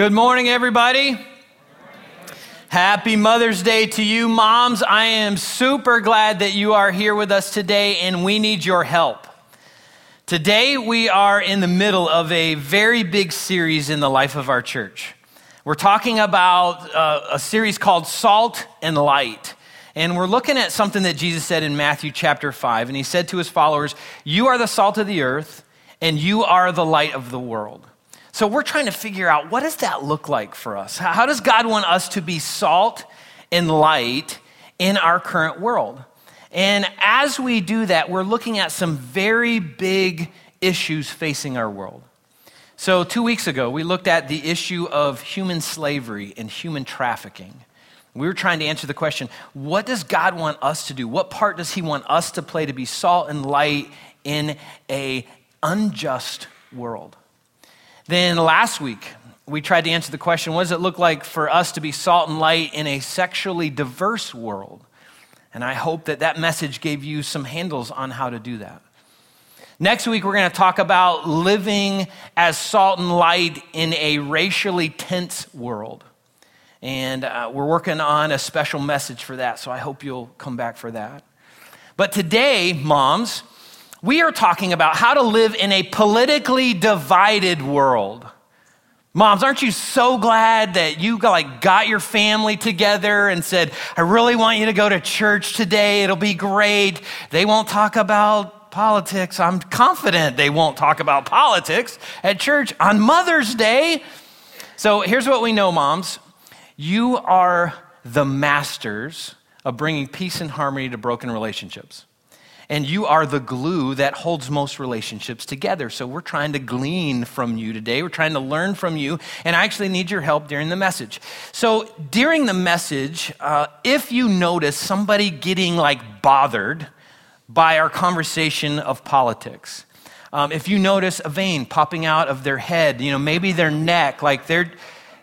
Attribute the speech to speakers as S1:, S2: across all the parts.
S1: Good morning, everybody. Happy Mother's Day to you, moms. I am super glad that you are here with us today, and we need your help. Today, we are in the middle of a very big series in the life of our church. We're talking about uh, a series called Salt and Light. And we're looking at something that Jesus said in Matthew chapter 5. And he said to his followers, You are the salt of the earth, and you are the light of the world. So we're trying to figure out what does that look like for us? How does God want us to be salt and light in our current world? And as we do that, we're looking at some very big issues facing our world. So, two weeks ago, we looked at the issue of human slavery and human trafficking. We were trying to answer the question what does God want us to do? What part does He want us to play to be salt and light in a unjust world? Then last week, we tried to answer the question what does it look like for us to be salt and light in a sexually diverse world? And I hope that that message gave you some handles on how to do that. Next week, we're going to talk about living as salt and light in a racially tense world. And uh, we're working on a special message for that, so I hope you'll come back for that. But today, moms, we are talking about how to live in a politically divided world. Moms, aren't you so glad that you like got your family together and said, "I really want you to go to church today. It'll be great." They won't talk about politics. I'm confident they won't talk about politics at church on Mother's Day. So, here's what we know, moms. You are the masters of bringing peace and harmony to broken relationships and you are the glue that holds most relationships together. So we're trying to glean from you today. We're trying to learn from you, and I actually need your help during the message. So during the message, uh, if you notice somebody getting like bothered by our conversation of politics, um, if you notice a vein popping out of their head, you know, maybe their neck, like they're,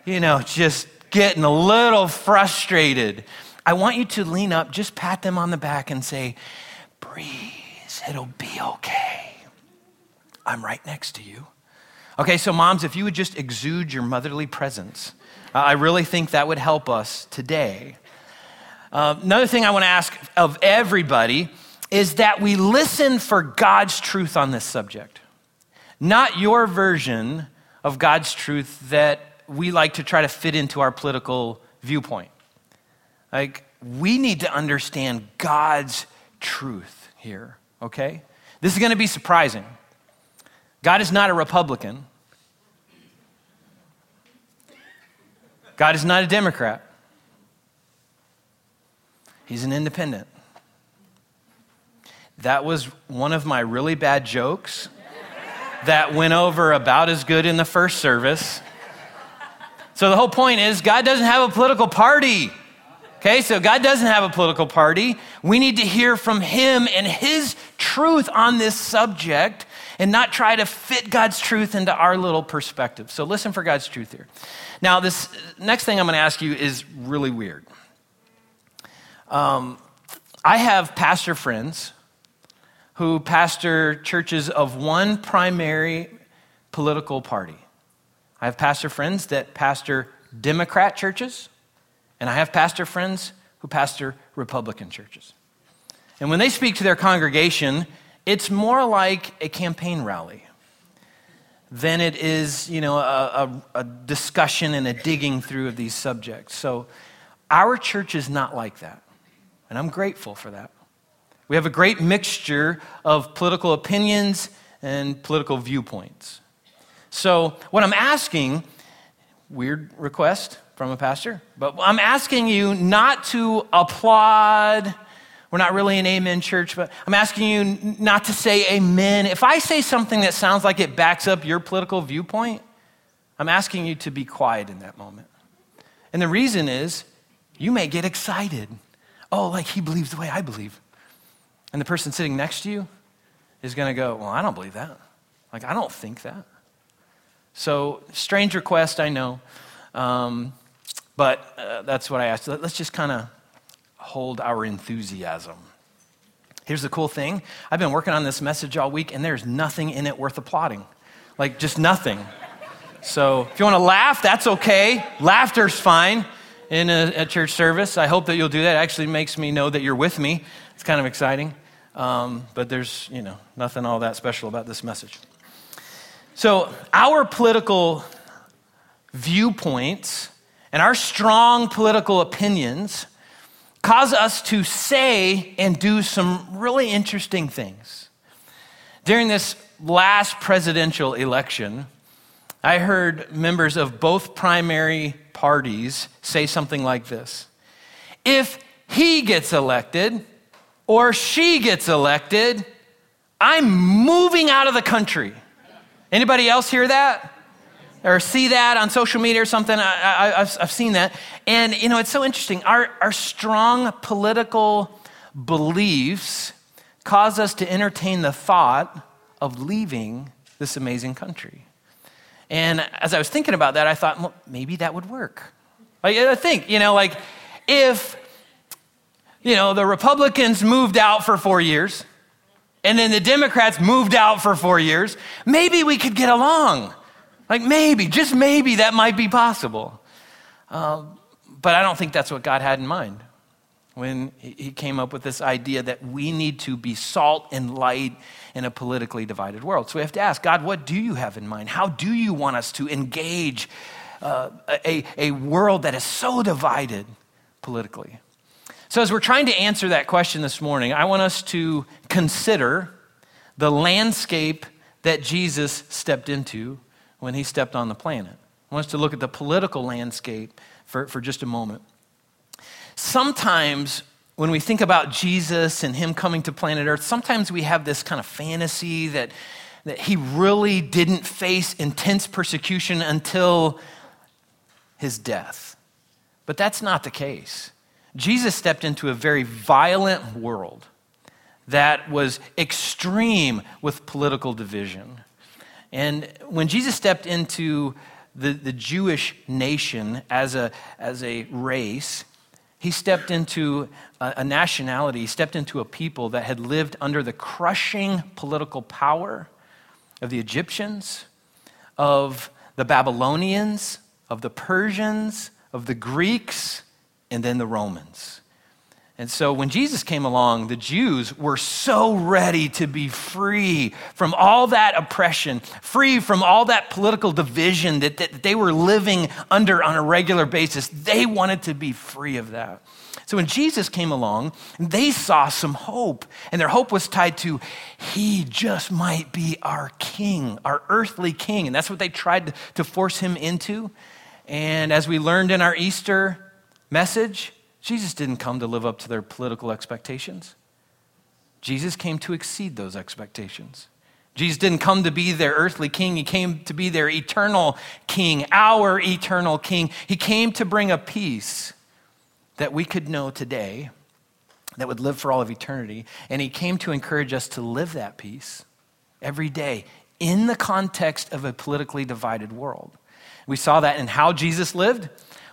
S1: you know, just getting a little frustrated, I want you to lean up, just pat them on the back and say, breathe. It'll be okay. I'm right next to you. Okay, so moms, if you would just exude your motherly presence, uh, I really think that would help us today. Uh, another thing I want to ask of everybody is that we listen for God's truth on this subject, not your version of God's truth that we like to try to fit into our political viewpoint. Like, we need to understand God's truth here, okay? This is going to be surprising. God is not a Republican. God is not a Democrat. He's an independent. That was one of my really bad jokes that went over about as good in the first service. So the whole point is God doesn't have a political party. Okay, so God doesn't have a political party. We need to hear from Him and His truth on this subject and not try to fit God's truth into our little perspective. So listen for God's truth here. Now, this next thing I'm going to ask you is really weird. Um, I have pastor friends who pastor churches of one primary political party. I have pastor friends that pastor Democrat churches and I have pastor friends who pastor Republican churches. And when they speak to their congregation, it's more like a campaign rally than it is, you know, a, a, a, discussion and a digging through of these subjects. So our church is not like that. And I'm grateful for that. We have a great mixture of political opinions and political viewpoints. So what I'm asking, weird request, from a pastor. But I'm asking you not to applaud. We're not really an amen church, but I'm asking you not to say amen. If I say something that sounds like it backs up your political viewpoint, I'm asking you to be quiet in that moment. And the reason is you may get excited. Oh, like he believes the way I believe. And the person sitting next to you is going to go, Well, I don't believe that. Like, I don't think that. So, strange request, I know. Um, but uh, that's what I asked. Let's just kind of hold our enthusiasm. Here's the cool thing I've been working on this message all week, and there's nothing in it worth applauding. Like, just nothing. So if you want to laugh, that's okay. Laughter's fine in a, a, church service. I hope that you'll do that. It actually makes me know that you're with me. It's kind of exciting. Um, but there's, you know, nothing all that special about this message. So our political viewpoints and our strong political opinions cause us to say and do some really interesting things. During this last presidential election, I heard members of both primary parties say something like this If he gets elected or she gets elected, I'm moving out of the country. Anybody else hear that? Or see that on social media or something? I, have seen that. And, you know, it's so interesting. Our, our strong political beliefs cause us to entertain the thought of leaving this amazing country. And as I was thinking about that, I thought, well, maybe that would work. I think, you know, like if, you know, the Republicans moved out for four years and then the Democrats moved out for four years, maybe we could get along. Like, maybe, just maybe that might be possible. Um, but I don't think that's what God had in mind when he came up with this idea that we need to be salt and light in a politically divided world. So we have to ask God, what do you have in mind? How do you want us to engage uh, a, a world that is so divided politically? So, as we're trying to answer that question this morning, I want us to consider the landscape that Jesus stepped into when he stepped on the planet. I want us to look at the political landscape for, for just a moment. Sometimes when we think about Jesus and him coming to planet Earth, sometimes we have this kind of fantasy that, that he really didn't face intense persecution until his death. But that's not the case. Jesus stepped into a very violent world that was extreme with political division. And when Jesus stepped into the, the Jewish nation as a, as a race, he stepped into a, a nationality, he stepped into a people that had lived under the crushing political power of the Egyptians, of the Babylonians, of the Persians, of the Greeks, and then the Romans. And so when Jesus came along, the Jews were so ready to be free from all that oppression, free from all that political division that, that they were living under on a regular basis. They wanted to be free of that. So when Jesus came along, they saw some hope, and their hope was tied to he just might be our king, our earthly king. And that's what they tried to force him into. And as we learned in our Easter message, Jesus didn't come to live up to their political expectations. Jesus came to exceed those expectations. Jesus didn't come to be their earthly king, he came to be their eternal king, our eternal king. He came to bring a peace that we could know today that would live for all of eternity. And he came to encourage us to live that peace every day in the context of a politically divided world. We saw that in how Jesus lived.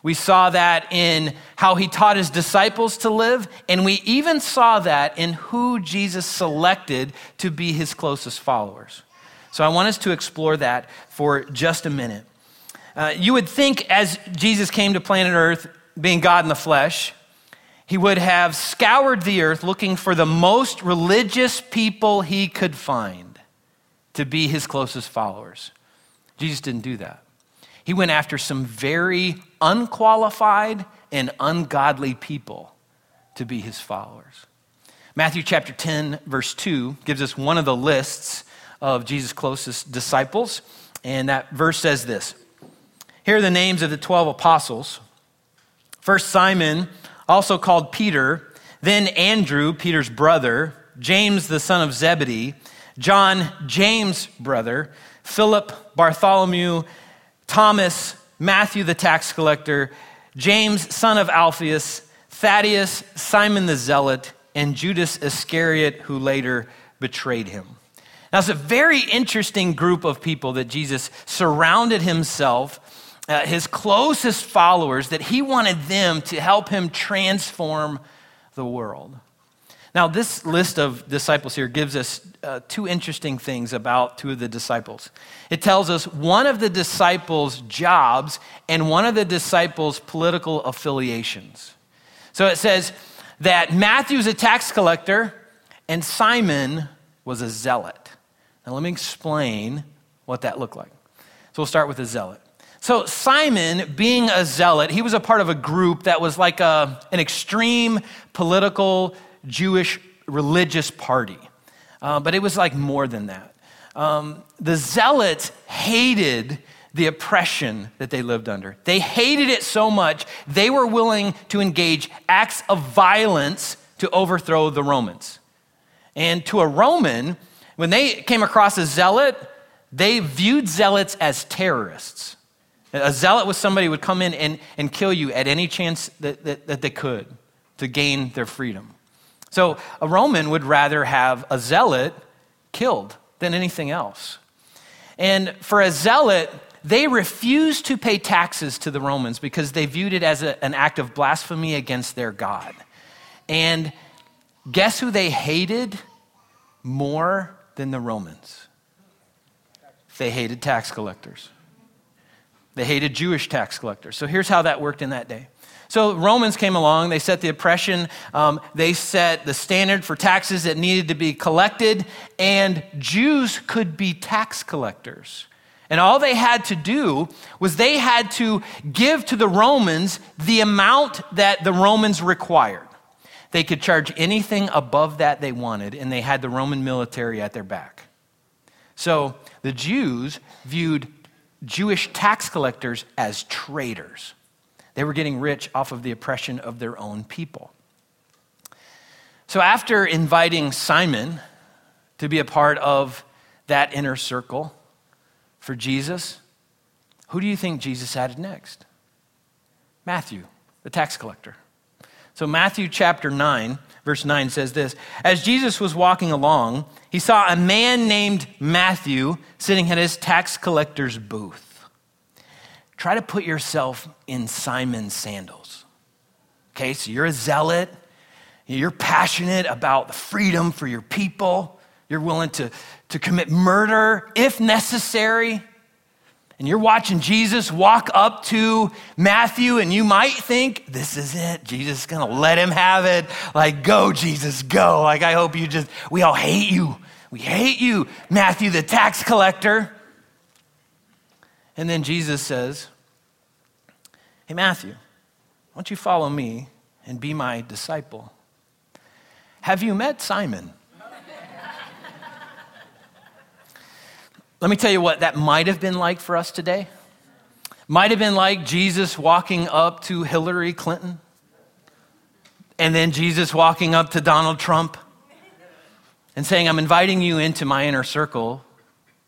S1: We saw that in how he taught his disciples to live, and we even saw that in who Jesus selected to be his closest followers. So I want us to explore that for just a minute. Uh, you would think as Jesus came to planet Earth, being God in the flesh, he would have scoured the earth looking for the most religious people he could find to be his closest followers. Jesus didn't do that. He went after some very unqualified and ungodly people to be his followers. Matthew chapter 10, verse 2 gives us one of the lists of Jesus' closest disciples. And that verse says this Here are the names of the 12 apostles. First, Simon, also called Peter, then Andrew, Peter's brother, James, the son of Zebedee, John, James' brother, Philip, Bartholomew, Thomas, Matthew the tax collector, James, son of Alphaeus, Thaddeus, Simon the zealot, and Judas Iscariot, who later betrayed him. Now, it's a very interesting group of people that Jesus surrounded himself, uh, his closest followers, that he wanted them to help him transform the world. Now, this list of disciples here gives us uh, two interesting things about two of the disciples. It tells us one of the disciples' jobs and one of the disciples' political affiliations. So it says that Matthew's a tax collector and Simon was a zealot. Now, let me explain what that looked like. So we'll start with a zealot. So, Simon, being a zealot, he was a part of a group that was like a, an extreme political Jewish religious party. Uh, but it was like more than that. Um, the zealots hated the oppression that they lived under. They hated it so much, they were willing to engage acts of violence to overthrow the Romans. And to a Roman, when they came across a zealot, they viewed zealots as terrorists. A zealot was somebody who would come in and, and kill you at any chance that, that, that they could to gain their freedom. So a Roman would rather have a zealot killed than anything else. And for a zealot, they refused to pay taxes to the Romans because they viewed it as a, an act of blasphemy against their God. And guess who they hated more than the Romans? They hated tax collectors. They hated Jewish tax collectors. So here's how that worked in that day. So Romans came along, they set the oppression, um, they set the standard for taxes that needed to be collected, and Jews could be tax collectors. And all they had to do was they had to give to the Romans the amount that the Romans required. They could charge anything above that they wanted, and they had the Roman military at their back. So the Jews viewed Jewish tax collectors as traitors. They were getting rich off of the oppression of their own people. So, after inviting Simon to be a part of that inner circle for Jesus, who do you think Jesus added next? Matthew, the tax collector. So, Matthew chapter 9, verse 9 says this As Jesus was walking along, he saw a man named Matthew sitting at his tax collector's booth. Try to put yourself in Simon's sandals. Okay, so you're a zealot, you're passionate about the freedom for your people, you're willing to, to commit murder if necessary. And you're watching Jesus walk up to Matthew, and you might think, this is it. Jesus is going to let him have it. Like, go, Jesus, go. Like, I hope you just, we all hate you. We hate you, Matthew, the tax collector. And then Jesus says, Hey, Matthew, why don't you follow me and be my disciple? Have you met Simon? Let me tell you what that might have been like for us today. Might have been like Jesus walking up to Hillary Clinton, and then Jesus walking up to Donald Trump and saying, I'm inviting you into my inner circle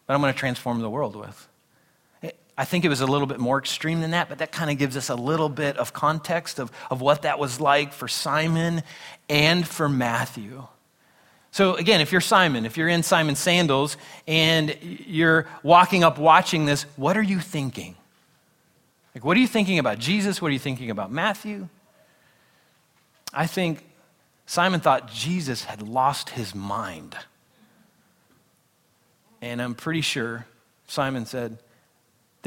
S1: that I'm going to transform the world with. I think it was a little bit more extreme than that, but that kind of gives us a little bit of context of, of what that was like for Simon and for Matthew. So, again, if you're Simon, if you're in Simon's sandals and you're walking up watching this, what are you thinking? Like, what are you thinking about Jesus? What are you thinking about Matthew? I think Simon thought Jesus had lost his mind. And I'm pretty sure Simon said,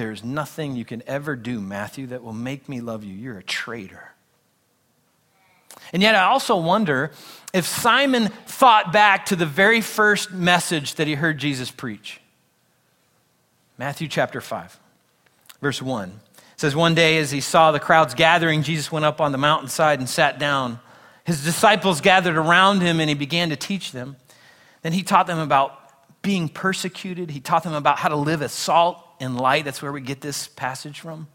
S1: there's nothing you can ever do, Matthew, that will make me love you. You're a traitor. And yet, I also wonder if Simon thought back to the very first message that he heard Jesus preach. Matthew chapter 5, verse 1 says, One day, as he saw the crowds gathering, Jesus went up on the mountainside and sat down. His disciples gathered around him and he began to teach them. Then he taught them about being persecuted, he taught them about how to live as salt and light. That's where we get this passage from.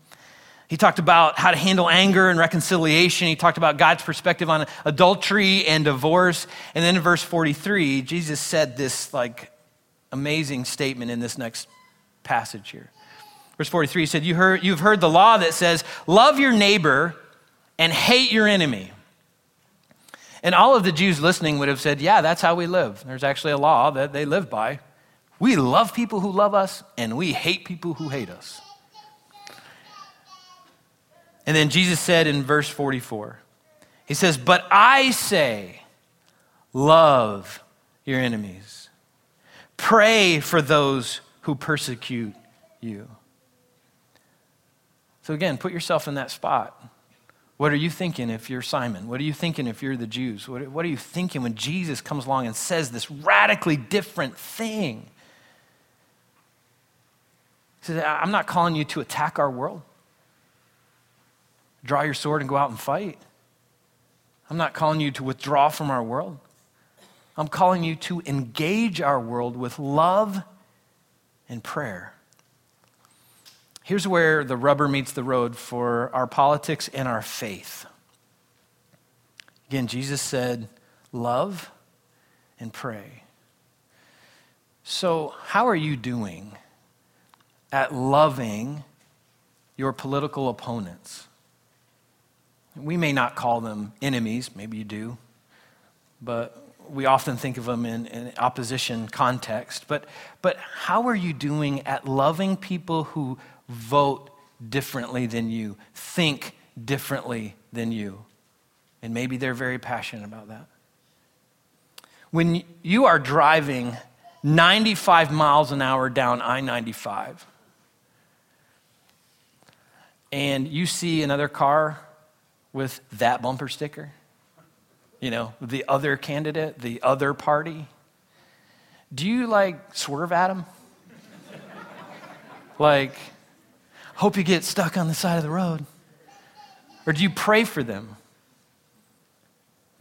S1: He talked about how to handle anger and reconciliation. He talked about God's perspective on adultery and divorce. And then in verse 43, Jesus said this like amazing statement in this next passage here. Verse 43 he said, you heard, You've heard the law that says, Love your neighbor and hate your enemy. And all of the Jews listening would have said, Yeah, that's how we live. There's actually a law that they live by. We love people who love us, and we hate people who hate us. And then Jesus said in verse 44, He says, But I say, love your enemies, pray for those who persecute you. So, again, put yourself in that spot. What are you thinking if you're Simon? What are you thinking if you're the Jews? What, are you thinking when Jesus comes along and says this radically different thing? Says, I'm not calling you to attack our world. Draw your sword and go out and fight. I'm not calling you to withdraw from our world. I'm calling you to engage our world with love and prayer. Here's where the rubber meets the road for our politics and our faith. Again, Jesus said, Love and pray. So, how are you doing at loving your political opponents? We may not call them enemies, maybe you do, but we often think of them in, in opposition context. But, but how are you doing at loving people who vote differently than you, think differently than you? And maybe they're very passionate about that. When you are driving 95 miles an hour down I 95, and you see another car with that bumper sticker, you know, the other candidate, the other party, do you like swerve at them? like, hope you get stuck on the side of the road? Or do you pray for them?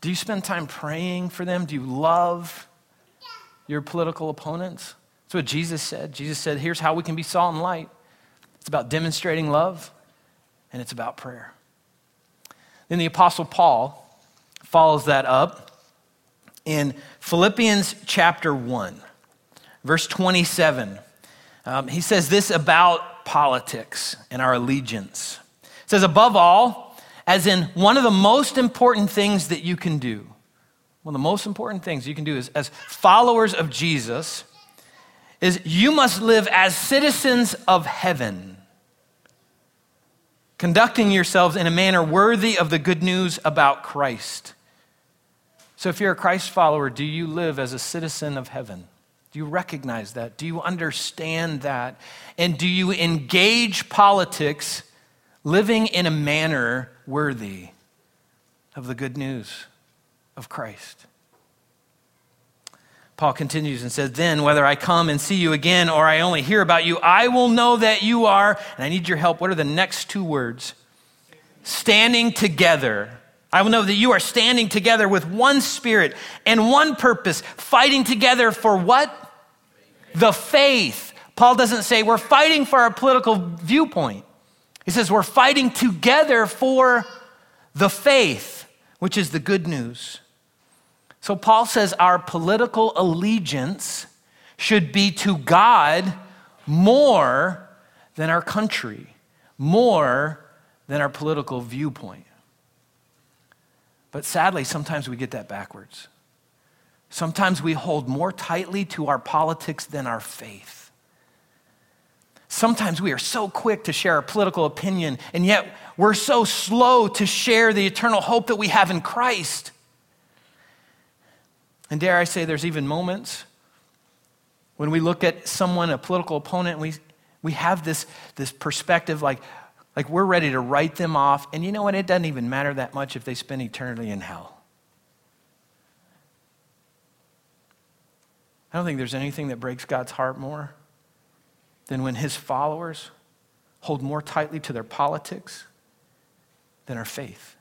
S1: Do you spend time praying for them? Do you love your political opponents? That's what Jesus said. Jesus said, here's how we can be salt and light it's about demonstrating love, and it's about prayer. Then the Apostle Paul follows that up in Philippians chapter 1, verse 27. Um, he says this about politics and our allegiance. It says, above all, as in one of the most important things that you can do, one of the most important things you can do is, as followers of Jesus, is you must live as citizens of heaven conducting yourselves in a manner worthy of the good news about Christ. So, if you're a Christ follower, do you live as a citizen of heaven? Do you recognize that? Do you understand that? And do you engage politics living in a manner worthy of the good news of Christ? Paul continues and says, Then, whether I come and see you again or I only hear about you, I will know that you are, and I need your help. What are the next two words? Standing together. I will know that you are standing together with one spirit and one purpose, fighting together for what? The faith. Paul doesn't say we're fighting for our political viewpoint. He says we're fighting together for the faith, which is the good news. So Paul says our political allegiance should be to God more than our country, more than our political viewpoint. But sadly, sometimes we get that backwards. Sometimes we hold more tightly to our politics than our faith. Sometimes we are so quick to share our political opinion, and yet we're so slow to share the eternal hope that we have in Christ. And dare I say, there's even moments when we look at someone, a political opponent, we, we have this, this perspective like, like we're ready to write them off. And you know what? It doesn't even matter that much if they spend eternity in hell. I don't think there's anything that breaks God's heart more than when his followers hold more tightly to their politics than our faith.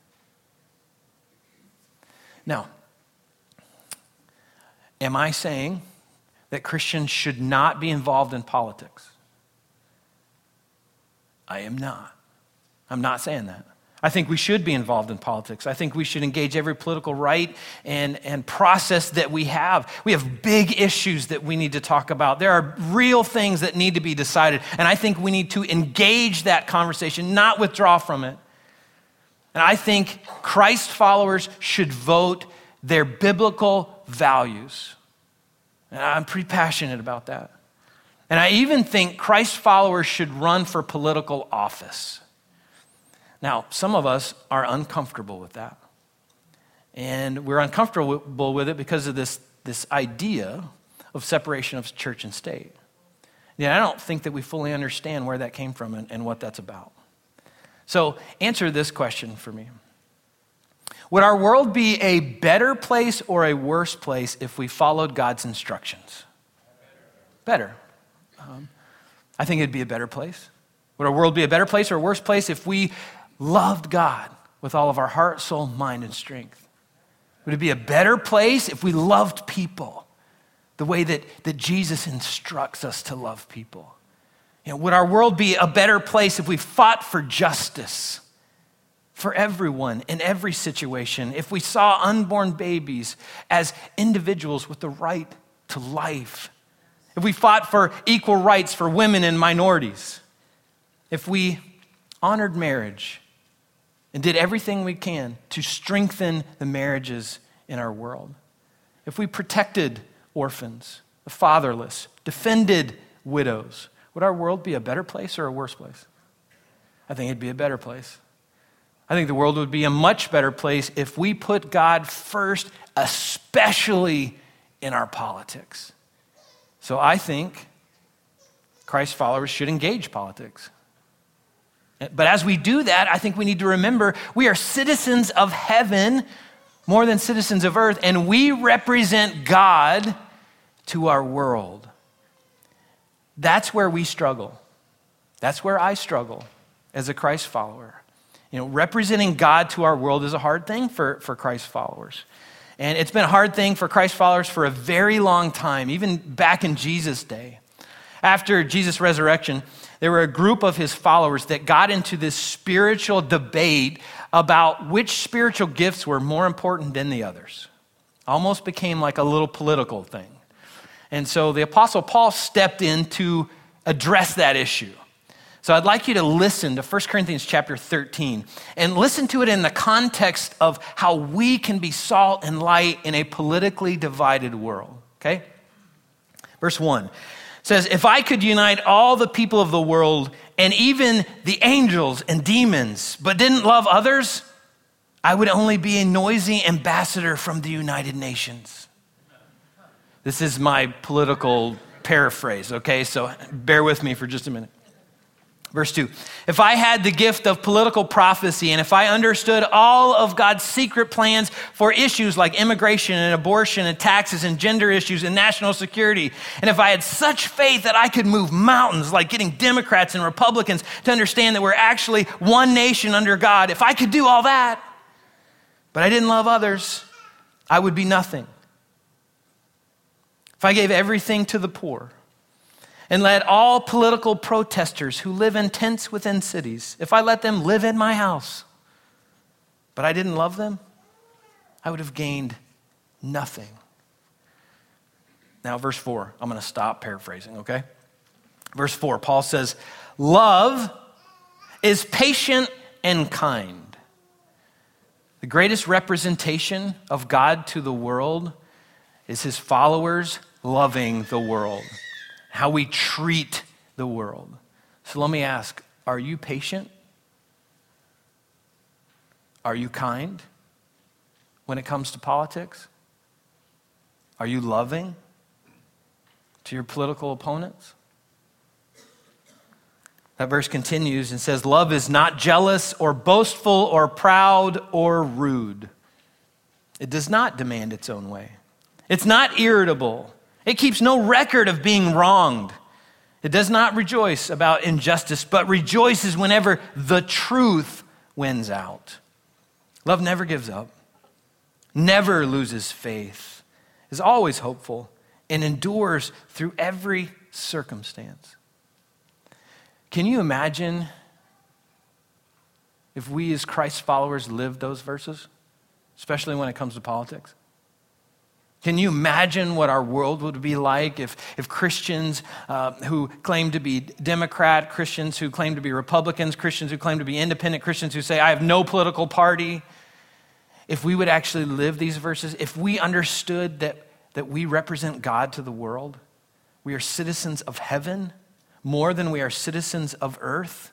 S1: Now, Am I saying that Christians should not be involved in politics? I am not. I'm not saying that. I think we should be involved in politics. I think we should engage every political right and, and process that we have. We have big issues that we need to talk about. There are real things that need to be decided. And I think we need to engage that conversation, not withdraw from it. And I think Christ followers should vote their biblical values. And I'm pretty passionate about that. And I even think Christ followers should run for political office. Now, some of us are uncomfortable with that. And we're uncomfortable with it because of this, this idea of separation of church and state. Yeah, I don't think that we fully understand where that came from and, and what that's about. So, answer this question for me Would our world be a better place or a worse place if we followed God's instructions? Better. Um, I think it'd be a better place. Would our world be a better place or a worse place if we loved God with all of our heart, soul, mind, and strength? Would it be a better place if we loved people the way that, that Jesus instructs us to love people? You know, would our world be a better place if we fought for justice for everyone in every situation? If we saw unborn babies as individuals with the right to life? If we fought for equal rights for women and minorities? If we honored marriage and did everything we can to strengthen the marriages in our world? If we protected orphans, the fatherless, defended widows, would our world be a better place or a worse place? I think it'd be a better place. I think the world would be a much better place if we put God first, especially in our politics. So I think Christ followers should engage politics. But as we do that, I think we need to remember we are citizens of heaven more than citizens of earth, and we represent God to our world. That's where we struggle. That's where I struggle as a Christ follower. You know, representing God to our world is a hard thing for, for Christ followers. And it's been a hard thing for Christ followers for a very long time, even back in Jesus' day. After Jesus' resurrection, there were a group of his followers that got into this spiritual debate about which spiritual gifts were more important than the others. Almost became like a little political thing. And so the Apostle Paul stepped in to address that issue. So I'd like you to listen to 1 Corinthians chapter 13 and listen to it in the context of how we can be salt and light in a politically divided world. Okay? Verse 1 says, If I could unite all the people of the world and even the angels and demons, but didn't love others, I would only be a noisy ambassador from the United Nations. This is my political paraphrase, okay? So bear with me for just a minute. Verse 2 If I had the gift of political prophecy and if I understood all of God's secret plans for issues like immigration and abortion and taxes and gender issues and national security, and if I had such faith that I could move mountains, like getting Democrats and Republicans to understand that we're actually one nation under God, if I could do all that, but I didn't love others, I would be nothing. If I gave everything to the poor and let all political protesters who live in tents within cities, if I let them live in my house, but I didn't love them, I would have gained nothing. Now, verse 4, I'm going to stop paraphrasing, okay? Verse 4, Paul says, Love is patient and kind. The greatest representation of God to the world is his followers loving the world, how we treat the world. So let me ask are you patient? Are you kind when it comes to politics? Are you loving to your political opponents? That verse continues and says, Love is not jealous or boastful or proud or rude. It does not demand its own way. It's not irritable. It keeps no record of being wronged. It does not rejoice about injustice, but rejoices whenever the truth wins out. Love never gives up, never loses faith, is always hopeful, and endures through every circumstance. Can you imagine if we as Christ followers lived those verses, especially when it comes to politics? Can you imagine what our world would be like if, if Christians uh, who claim to be Democrat, Christians who claim to be Republicans, Christians who claim to be independent, Christians who say, I have no political party, if we would actually live these verses, if we understood that, that we represent God to the world, we are citizens of heaven more than we are citizens of earth,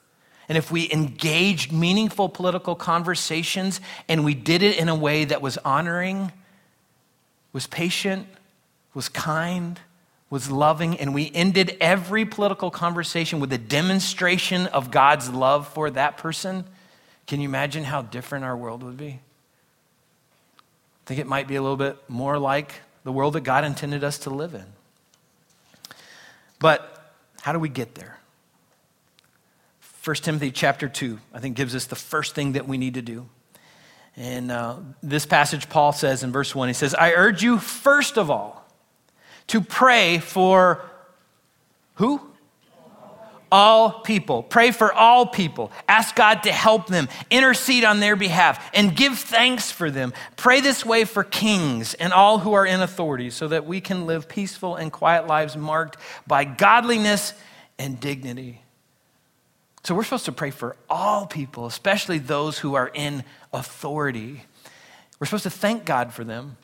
S1: and if we engaged meaningful political conversations and we did it in a way that was honoring, was patient, was kind, was loving, and we ended every political conversation with a demonstration of God's love for that person, can you imagine how different our world would be? I think it might be a little bit more like the world that God intended us to live in. But how do we get there? 1 Timothy chapter 2, I think, gives us the first thing that we need to do. And uh, this passage, Paul says in verse 1, he says, I urge you, first of all, to pray for who? All people. Pray for all people. Ask God to help them, intercede on their behalf, and give thanks for them. Pray this way for kings and all who are in authority so that we can live peaceful and quiet lives marked by godliness and dignity. So we're supposed to pray for all people, especially those who are in authority. We're supposed to thank God for them.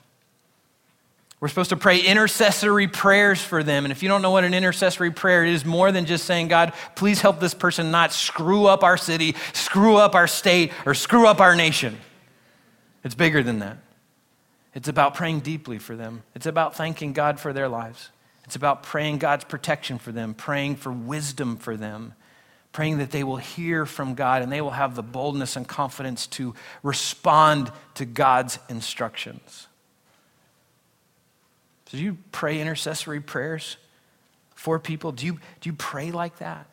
S1: We're supposed to pray intercessory prayers for them. And if you don't know what an intercessory prayer is, more than just saying, God, please help this person not screw up our city, screw up our state, or screw up our nation. It's bigger than that. It's about praying deeply for them. It's about thanking God for their lives. It's about praying God's protection for them, praying for wisdom for them, praying that they will hear from God and they will have the boldness and confidence to respond to God's instructions. So, do you pray intercessory prayers for people? Do you, do you pray like that?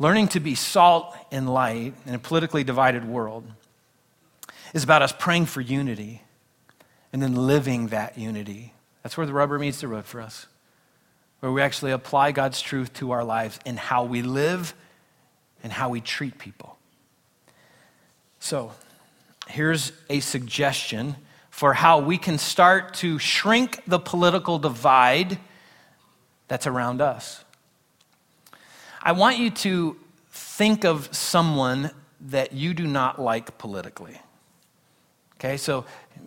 S1: Learning to be salt and light in a politically divided world is about us praying for unity and then living that unity. That's where the rubber meets the road for us where we actually apply God's truth to our lives in how we live and how we treat people. So, here's a suggestion for how we can start to shrink the political divide that's around us. I want you to think of someone that you do not like politically. Okay, so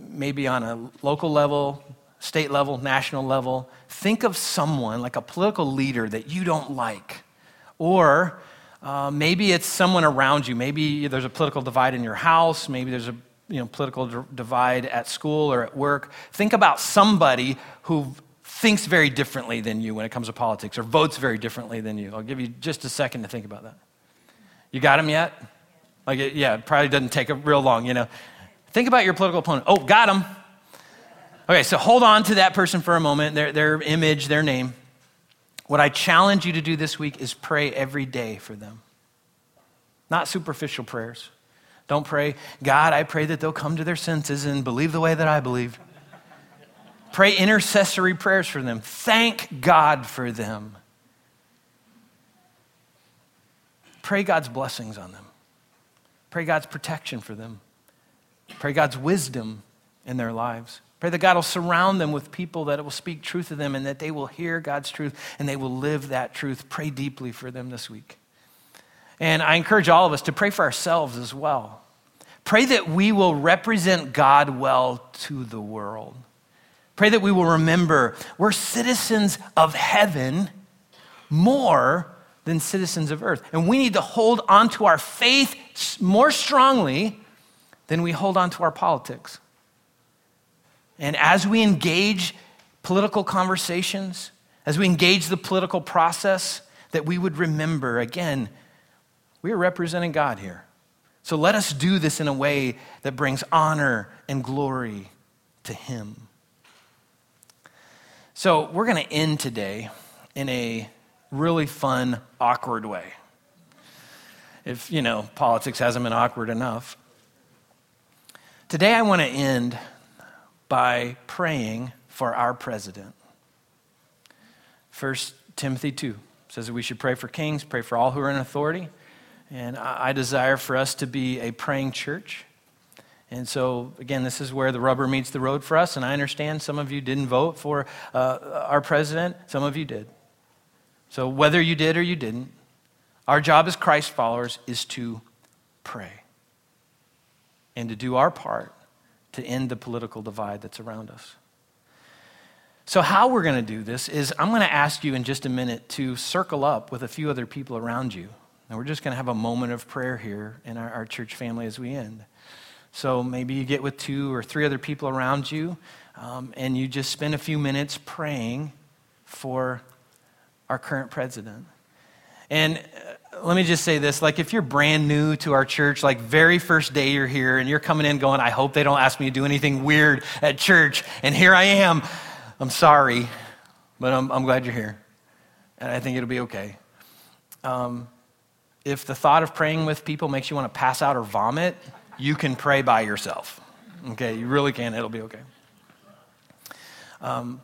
S1: maybe on a local level, state level, national level, think of someone like a political leader that you don't like. Or uh, maybe it's someone around you. Maybe there's a political divide in your house. Maybe there's a you know, political d- divide at school or at work. Think about somebody who thinks very differently than you when it comes to politics or votes very differently than you. I'll give you just a second to think about that. You got him yet? Like, yeah, it probably doesn't take a real long, you know. Think about your political opponent. Oh, got him. Okay, so hold on to that person for a moment, their, their image, their name. What I challenge you to do this week is pray every day for them. Not superficial prayers. Don't pray, God, I pray that they'll come to their senses and believe the way that I believe. Pray intercessory prayers for them. Thank God for them. Pray God's blessings on them. Pray God's protection for them. Pray God's wisdom in their lives. Pray that God will surround them with people that will speak truth to them and that they will hear God's truth and they will live that truth. Pray deeply for them this week. And I encourage all of us to pray for ourselves as well. Pray that we will represent God well to the world. Pray that we will remember we're citizens of heaven more than citizens of earth. And we need to hold on to our faith more strongly than we hold on to our politics. And as we engage political conversations, as we engage the political process, that we would remember again, we are representing God here. So let us do this in a way that brings honor and glory to Him. So we're going to end today in a really fun, awkward way. If, you know, politics hasn't been awkward enough. Today I want to end by praying for our president. 1 Timothy 2 says that we should pray for kings, pray for all who are in authority. And I desire for us to be a praying church. And so, again, this is where the rubber meets the road for us. And I understand some of you didn't vote for uh, our president, some of you did. So, whether you did or you didn't, our job as Christ followers is to pray and to do our part to end the political divide that's around us. So, how we're going to do this is I'm going to ask you in just a minute to circle up with a few other people around you. And we're just going to have a moment of prayer here in our, our, church family as we end. So maybe you get with two or three other people around you um, and you just spend a few minutes praying for our current president. And uh, let me just say this like, if you're brand new to our church, like, very first day you're here and you're coming in going, I hope they don't ask me to do anything weird at church, and here I am, I'm sorry, but I'm, I'm glad you're here. And I think it'll be okay. Um, if the thought of praying with people makes you want to pass out or vomit, you can pray by yourself. Okay, you really can, it'll be okay. Um,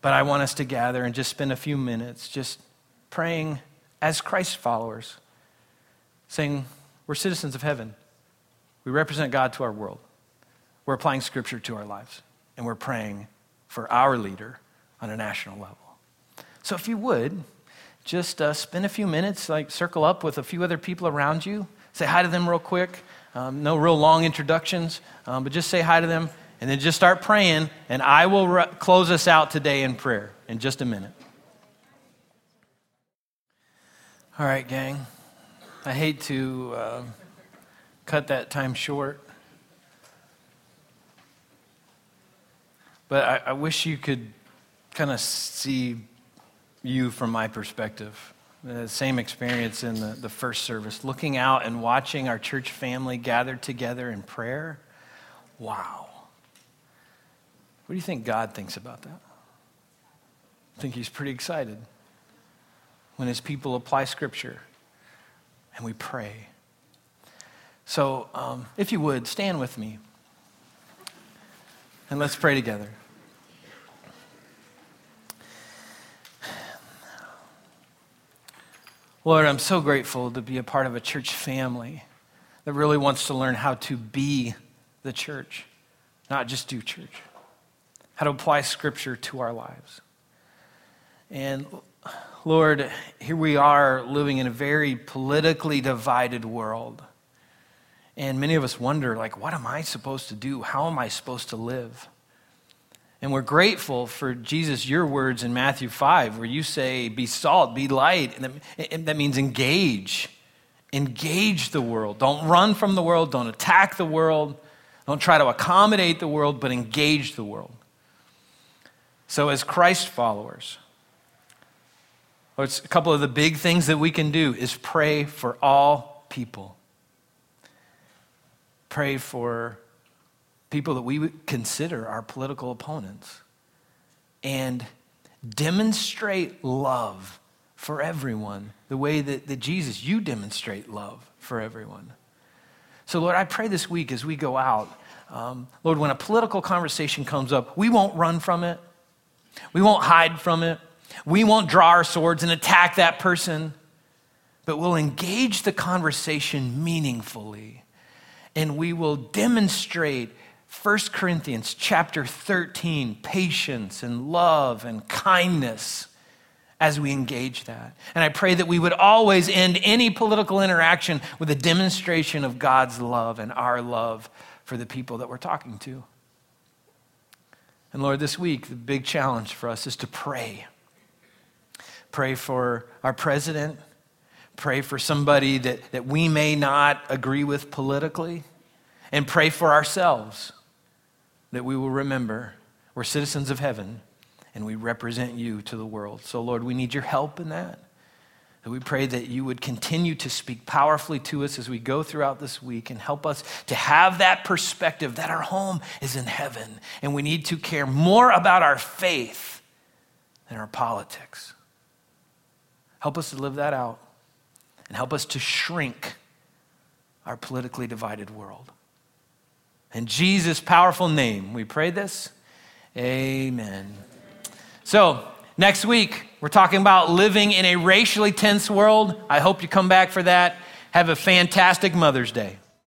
S1: but I want us to gather and just spend a few minutes just praying as Christ followers, saying, We're citizens of heaven. We represent God to our world. We're applying scripture to our lives, and we're praying for our leader on a national level. So if you would, just uh, spend a few minutes, like circle up with a few other people around you, say hi to them real quick. Um, no real long introductions, um, but just say hi to them and then just start praying. And I will re- close us out today in prayer in just a minute. All right, gang. I hate to uh, cut that time short. But I, I wish you could kind of see you from my perspective. The same experience in the, the first service, looking out and watching our church family gathered together in prayer. Wow. What do you think God thinks about that? I think He's pretty excited when his people apply scripture and we pray. So, um, if you would, stand with me and let's pray together. Lord, I'm so grateful to be a part of a church family that really wants to learn how to be the church, not just do church, how to apply scripture to our lives. And Lord, here we are living in a very politically divided world. And many of us wonder, like, what am I supposed to do? How am I supposed to live? And we're grateful for Jesus, your words in Matthew 5, where you say, be salt, be light. And that means engage. Engage the world. Don't run from the world. Don't attack the world. Don't try to accommodate the world, but engage the world. So, as Christ followers, it's a couple of the big things that we can do is pray for all people. Pray for people that we consider our political opponents. And demonstrate love for everyone the way that, that Jesus, you demonstrate love for everyone. So, Lord, I pray this week as we go out, um, Lord, when a political conversation comes up, we won't run from it, we won't hide from it. We won't draw our swords and attack that person, but we'll engage the conversation meaningfully. And we will demonstrate 1 Corinthians chapter 13, patience and love and kindness as we engage that. And I pray that we would always end any political interaction with a demonstration of God's love and our love for the people that we're talking to. And Lord, this week, the big challenge for us is to pray Pray for our president. Pray for somebody that, that we may not agree with politically. And pray for ourselves that we will remember we're citizens of heaven and we represent you to the world. So, Lord, we need your help in that. And we pray that you would continue to speak powerfully to us as we go throughout this week and help us to have that perspective that our home is in heaven and we need to care more about our faith than our politics. Help us to live that out and help us to shrink our politically divided world. In Jesus' powerful name, we pray this. Amen. So, next week, we're talking about living in a racially tense world. I hope you come back for that. Have a fantastic Mother's Day.